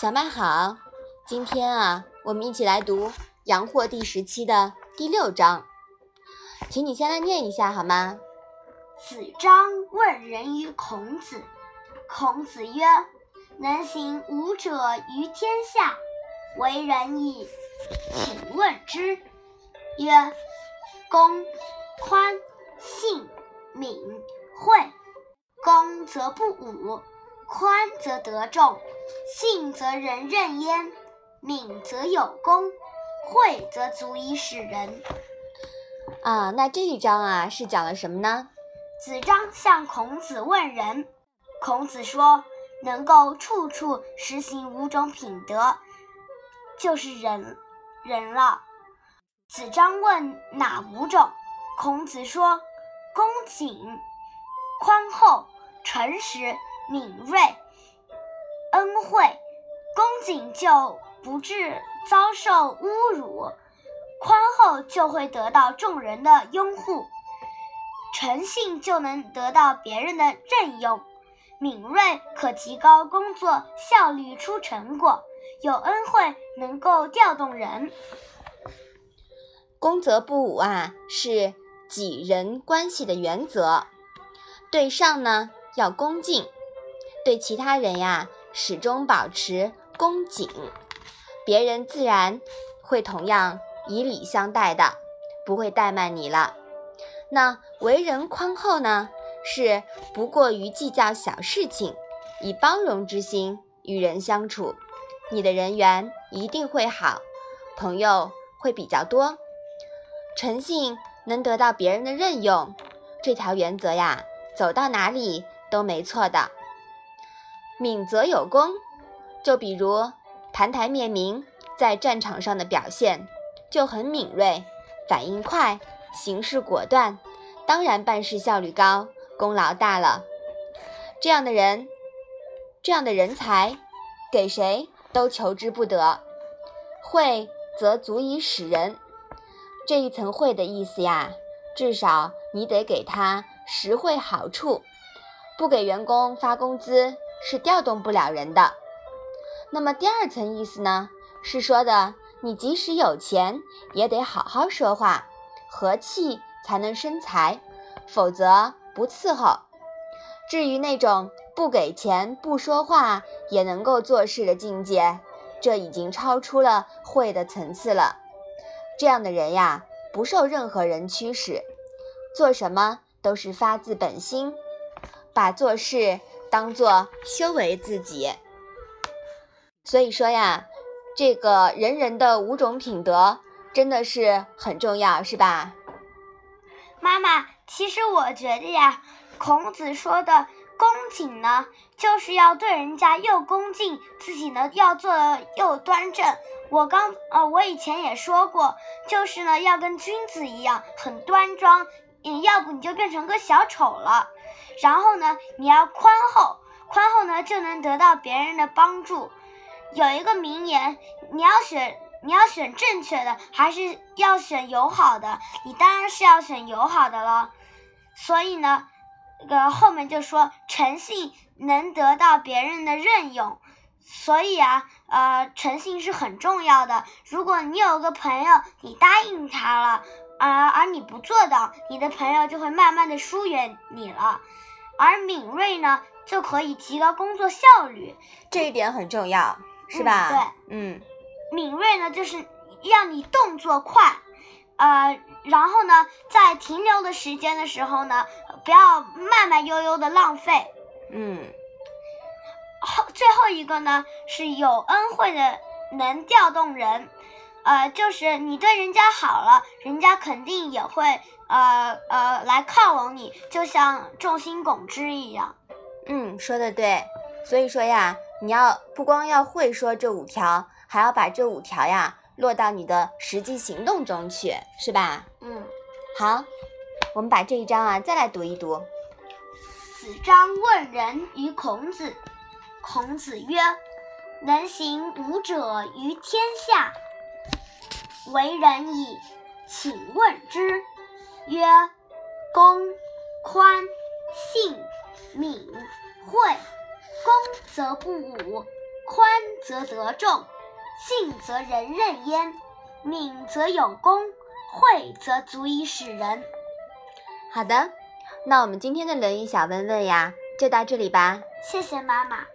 小麦好，今天啊，我们一起来读《阳货》第十期的第六章，请你先来念一下好吗？子张问仁于孔子，孔子曰：“能行五者于天下，为仁矣。请问之。”曰：“公、宽、信、敏、惠。公则不武，宽则得众。”信则人任焉，敏则有功，惠则足以使人。啊，那这一章啊是讲了什么呢？子张向孔子问仁，孔子说，能够处处实行五种品德，就是仁人了。子张问哪五种？孔子说，恭谨、宽厚、诚实、敏锐。恩惠，恭谨就不致遭受侮辱；宽厚就会得到众人的拥护；诚信就能得到别人的任用；敏锐可提高工作效率出成果；有恩惠能够调动人。公则不武啊，是己人关系的原则。对上呢要恭敬，对其他人呀。始终保持恭谨，别人自然会同样以礼相待的，不会怠慢你了。那为人宽厚呢？是不过于计较小事情，以包容之心与人相处，你的人缘一定会好，朋友会比较多。诚信能得到别人的任用，这条原则呀，走到哪里都没错的。敏则有功，就比如澹台灭明在战场上的表现就很敏锐，反应快，行事果断，当然办事效率高，功劳大了。这样的人，这样的人才，给谁都求之不得。惠则足以使人，这一层惠的意思呀，至少你得给他实惠好处，不给员工发工资。是调动不了人的。那么第二层意思呢，是说的你即使有钱，也得好好说话，和气才能生财，否则不伺候。至于那种不给钱不说话也能够做事的境界，这已经超出了会的层次了。这样的人呀，不受任何人驱使，做什么都是发自本心，把做事。当做修为自己，所以说呀，这个人人的五种品德真的是很重要，是吧？妈妈，其实我觉得呀，孔子说的恭谨呢，就是要对人家又恭敬，自己呢要做又端正。我刚呃，我以前也说过，就是呢要跟君子一样，很端庄，嗯，要不你就变成个小丑了。然后呢，你要宽厚，宽厚呢就能得到别人的帮助。有一个名言，你要选，你要选正确的，还是要选友好的？你当然是要选友好的了。所以呢，那个后面就说诚信能得到别人的任用。所以啊，呃，诚信是很重要的。如果你有个朋友，你答应他了。而而你不做到，你的朋友就会慢慢的疏远你了。而敏锐呢，就可以提高工作效率，这一点很重要，是吧？对，嗯，敏锐呢，就是让你动作快，呃，然后呢，在停留的时间的时候呢，不要慢慢悠悠的浪费。嗯，后最后一个呢，是有恩惠的，能调动人。呃，就是你对人家好了，人家肯定也会呃呃来靠拢你，就像众星拱之一样。嗯，说的对。所以说呀，你要不光要会说这五条，还要把这五条呀落到你的实际行动中去，是吧？嗯。好，我们把这一章啊再来读一读。子张问仁于孔子，孔子曰：“能行五者于天下。”为人矣，请问之。曰：公、宽、信、敏、惠。公则不武，宽则得众，信则人任焉，敏则有功，惠则足以使人。好的，那我们今天的《论语》小问问呀，就到这里吧。谢谢妈妈。